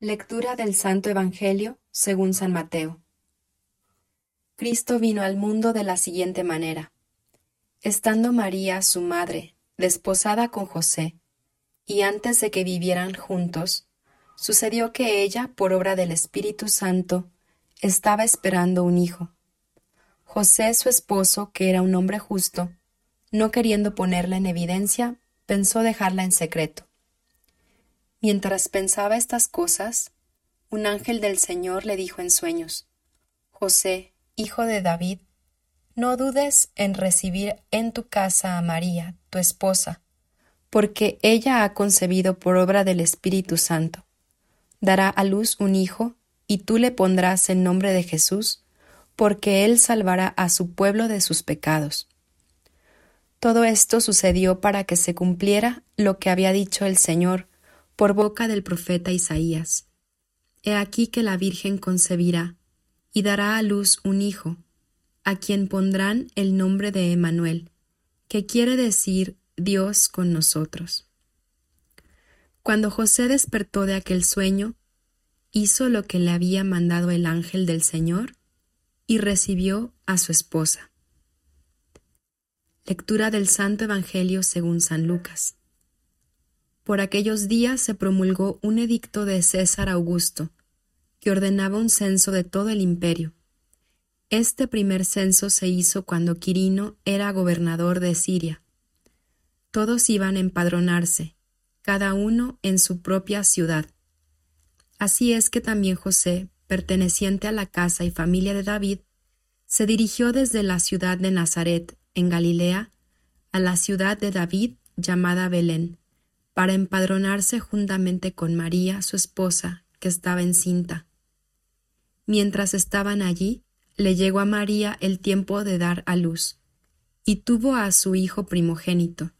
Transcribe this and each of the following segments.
Lectura del Santo Evangelio según San Mateo. Cristo vino al mundo de la siguiente manera. Estando María, su madre, desposada con José, y antes de que vivieran juntos, sucedió que ella, por obra del Espíritu Santo, estaba esperando un hijo. José, su esposo, que era un hombre justo, no queriendo ponerla en evidencia, pensó dejarla en secreto. Mientras pensaba estas cosas, un ángel del Señor le dijo en sueños, José, hijo de David, no dudes en recibir en tu casa a María, tu esposa, porque ella ha concebido por obra del Espíritu Santo. Dará a luz un hijo, y tú le pondrás el nombre de Jesús, porque él salvará a su pueblo de sus pecados. Todo esto sucedió para que se cumpliera lo que había dicho el Señor por boca del profeta Isaías. He aquí que la Virgen concebirá y dará a luz un hijo, a quien pondrán el nombre de Emanuel, que quiere decir Dios con nosotros. Cuando José despertó de aquel sueño, hizo lo que le había mandado el ángel del Señor y recibió a su esposa. Lectura del Santo Evangelio según San Lucas. Por aquellos días se promulgó un edicto de César Augusto, que ordenaba un censo de todo el imperio. Este primer censo se hizo cuando Quirino era gobernador de Siria. Todos iban a empadronarse, cada uno en su propia ciudad. Así es que también José, perteneciente a la casa y familia de David, se dirigió desde la ciudad de Nazaret, en Galilea, a la ciudad de David llamada Belén para empadronarse juntamente con María, su esposa, que estaba encinta. Mientras estaban allí, le llegó a María el tiempo de dar a luz, y tuvo a su hijo primogénito.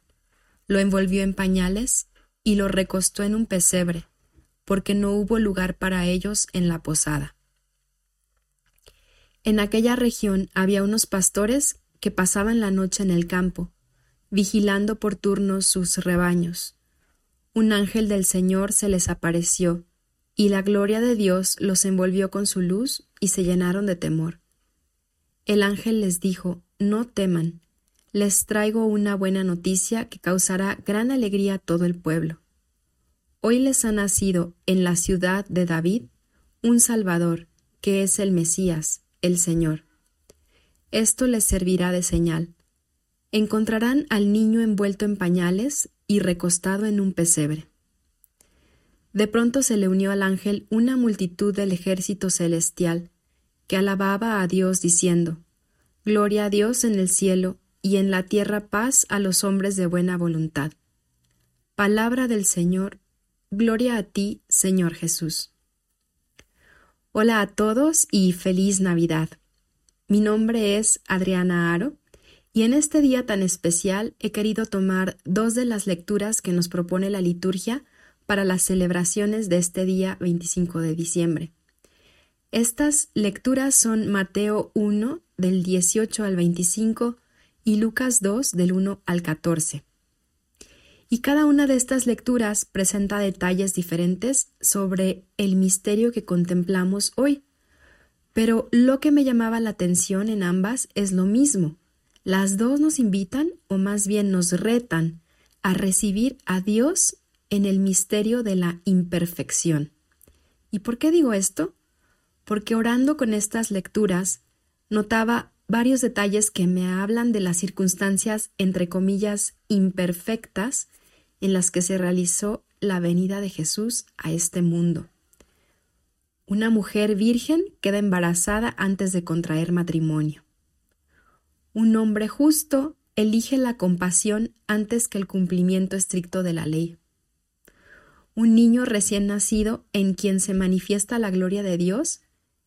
Lo envolvió en pañales y lo recostó en un pesebre, porque no hubo lugar para ellos en la posada. En aquella región había unos pastores que pasaban la noche en el campo, vigilando por turnos sus rebaños un ángel del Señor se les apareció, y la gloria de Dios los envolvió con su luz y se llenaron de temor. El ángel les dijo, No teman, les traigo una buena noticia que causará gran alegría a todo el pueblo. Hoy les ha nacido en la ciudad de David un Salvador, que es el Mesías, el Señor. Esto les servirá de señal. Encontrarán al niño envuelto en pañales y recostado en un pesebre. De pronto se le unió al ángel una multitud del ejército celestial, que alababa a Dios diciendo, Gloria a Dios en el cielo y en la tierra paz a los hombres de buena voluntad. Palabra del Señor, gloria a ti, Señor Jesús. Hola a todos y feliz Navidad. Mi nombre es Adriana Aro y en este día tan especial he querido tomar dos de las lecturas que nos propone la liturgia para las celebraciones de este día 25 de diciembre. Estas lecturas son Mateo 1 del 18 al 25 y Lucas 2 del 1 al 14. Y cada una de estas lecturas presenta detalles diferentes sobre el misterio que contemplamos hoy. Pero lo que me llamaba la atención en ambas es lo mismo, las dos nos invitan, o más bien nos retan, a recibir a Dios en el misterio de la imperfección. ¿Y por qué digo esto? Porque orando con estas lecturas notaba varios detalles que me hablan de las circunstancias, entre comillas, imperfectas en las que se realizó la venida de Jesús a este mundo. Una mujer virgen queda embarazada antes de contraer matrimonio. Un hombre justo elige la compasión antes que el cumplimiento estricto de la ley. Un niño recién nacido en quien se manifiesta la gloria de Dios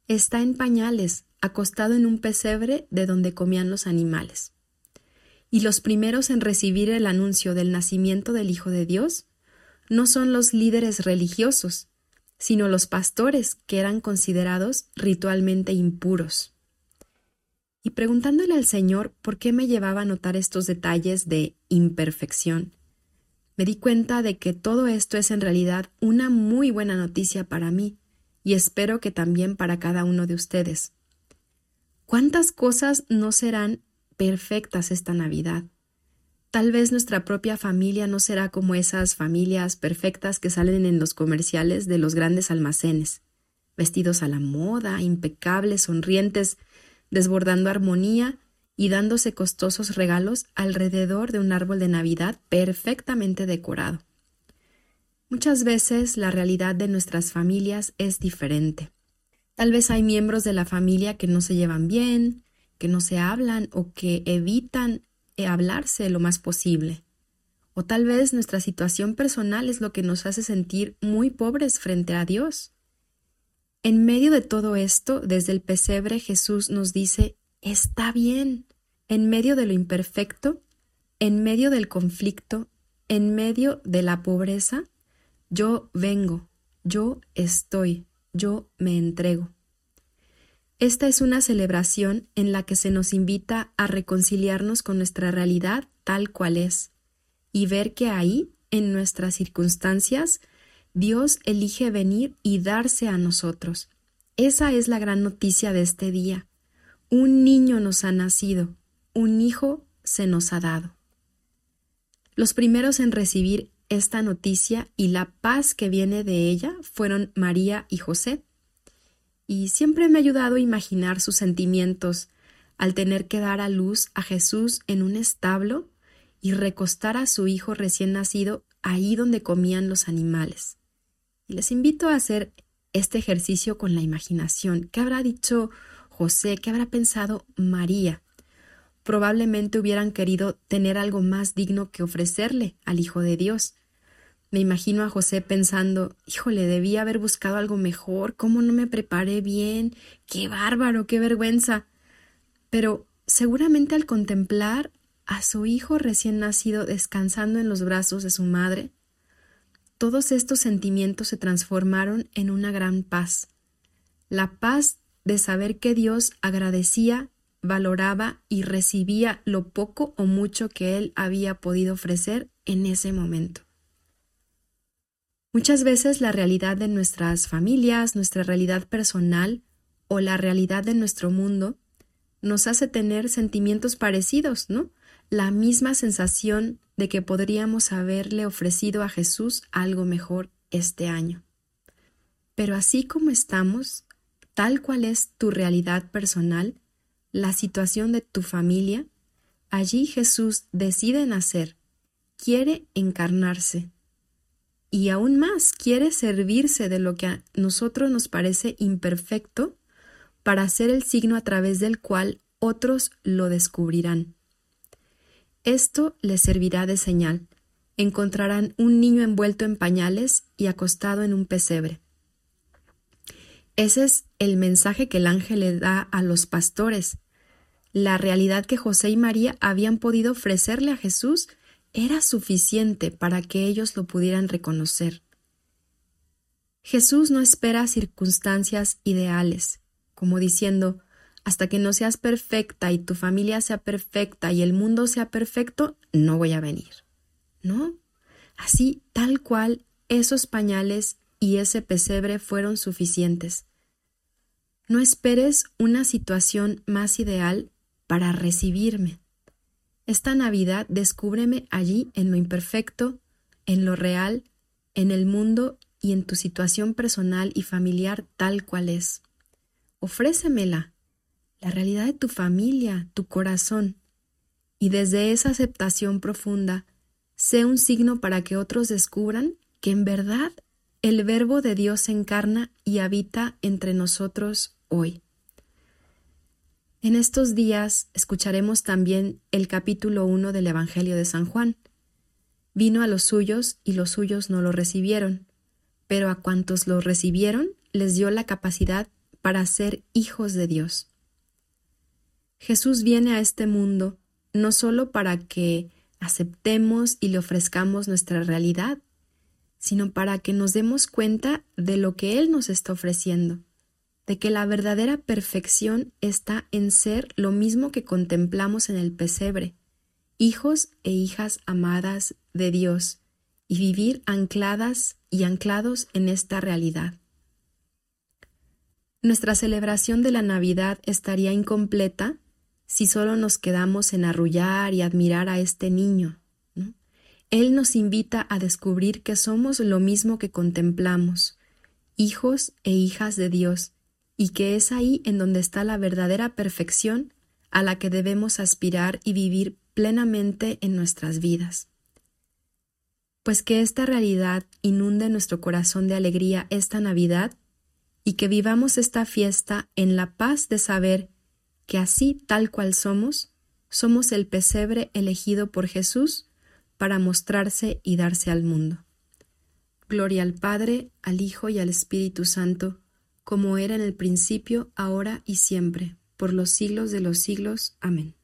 está en pañales, acostado en un pesebre de donde comían los animales. Y los primeros en recibir el anuncio del nacimiento del Hijo de Dios no son los líderes religiosos, sino los pastores que eran considerados ritualmente impuros y preguntándole al Señor por qué me llevaba a notar estos detalles de imperfección, Me di cuenta de que todo esto es en realidad una muy buena noticia para mí y espero que también para cada uno de ustedes. ¿Cuántas cosas no serán perfectas esta Navidad? Tal vez nuestra propia familia no será como esas familias perfectas que salen en los comerciales de los grandes almacenes, vestidos a la moda, impecables, sonrientes, desbordando armonía y dándose costosos regalos alrededor de un árbol de Navidad perfectamente decorado. Muchas veces la realidad de nuestras familias es diferente. Tal vez hay miembros de la familia que no se llevan bien, que no se hablan o que evitan hablarse lo más posible. O tal vez nuestra situación personal es lo que nos hace sentir muy pobres frente a Dios. En medio de todo esto, desde el pesebre Jesús nos dice, está bien, en medio de lo imperfecto, en medio del conflicto, en medio de la pobreza, yo vengo, yo estoy, yo me entrego. Esta es una celebración en la que se nos invita a reconciliarnos con nuestra realidad tal cual es y ver que ahí, en nuestras circunstancias, Dios elige venir y darse a nosotros. Esa es la gran noticia de este día. Un niño nos ha nacido, un hijo se nos ha dado. Los primeros en recibir esta noticia y la paz que viene de ella fueron María y José y siempre me ha ayudado a imaginar sus sentimientos al tener que dar a luz a Jesús en un establo y recostar a su hijo recién nacido ahí donde comían los animales. Y les invito a hacer este ejercicio con la imaginación. ¿Qué habrá dicho José? ¿Qué habrá pensado María? Probablemente hubieran querido tener algo más digno que ofrecerle al Hijo de Dios, me imagino a José pensando, híjole, debía haber buscado algo mejor, ¿cómo no me preparé bien? ¡Qué bárbaro, qué vergüenza! Pero seguramente al contemplar a su hijo recién nacido descansando en los brazos de su madre, todos estos sentimientos se transformaron en una gran paz. La paz de saber que Dios agradecía, valoraba y recibía lo poco o mucho que él había podido ofrecer en ese momento. Muchas veces la realidad de nuestras familias, nuestra realidad personal o la realidad de nuestro mundo nos hace tener sentimientos parecidos, ¿no? La misma sensación de que podríamos haberle ofrecido a Jesús algo mejor este año. Pero así como estamos, tal cual es tu realidad personal, la situación de tu familia, allí Jesús decide nacer, quiere encarnarse, y aún más quiere servirse de lo que a nosotros nos parece imperfecto para ser el signo a través del cual otros lo descubrirán. Esto les servirá de señal. Encontrarán un niño envuelto en pañales y acostado en un pesebre. Ese es el mensaje que el ángel le da a los pastores, la realidad que José y María habían podido ofrecerle a Jesús era suficiente para que ellos lo pudieran reconocer. Jesús no espera circunstancias ideales, como diciendo, hasta que no seas perfecta y tu familia sea perfecta y el mundo sea perfecto, no voy a venir. ¿No? Así, tal cual, esos pañales y ese pesebre fueron suficientes. No esperes una situación más ideal para recibirme. Esta Navidad descúbreme allí en lo imperfecto, en lo real, en el mundo y en tu situación personal y familiar tal cual es. Ofrécemela, la realidad de tu familia, tu corazón, y desde esa aceptación profunda, sé un signo para que otros descubran que en verdad el Verbo de Dios se encarna y habita entre nosotros hoy. En estos días escucharemos también el capítulo 1 del Evangelio de San Juan. Vino a los suyos y los suyos no lo recibieron, pero a cuantos lo recibieron les dio la capacidad para ser hijos de Dios. Jesús viene a este mundo no solo para que aceptemos y le ofrezcamos nuestra realidad, sino para que nos demos cuenta de lo que Él nos está ofreciendo de que la verdadera perfección está en ser lo mismo que contemplamos en el pesebre, hijos e hijas amadas de Dios, y vivir ancladas y anclados en esta realidad. Nuestra celebración de la Navidad estaría incompleta si solo nos quedamos en arrullar y admirar a este niño. Él nos invita a descubrir que somos lo mismo que contemplamos, hijos e hijas de Dios, y que es ahí en donde está la verdadera perfección a la que debemos aspirar y vivir plenamente en nuestras vidas. Pues que esta realidad inunde nuestro corazón de alegría esta Navidad y que vivamos esta fiesta en la paz de saber que así tal cual somos, somos el pesebre elegido por Jesús para mostrarse y darse al mundo. Gloria al Padre, al Hijo y al Espíritu Santo, como era en el principio, ahora y siempre, por los siglos de los siglos. Amén.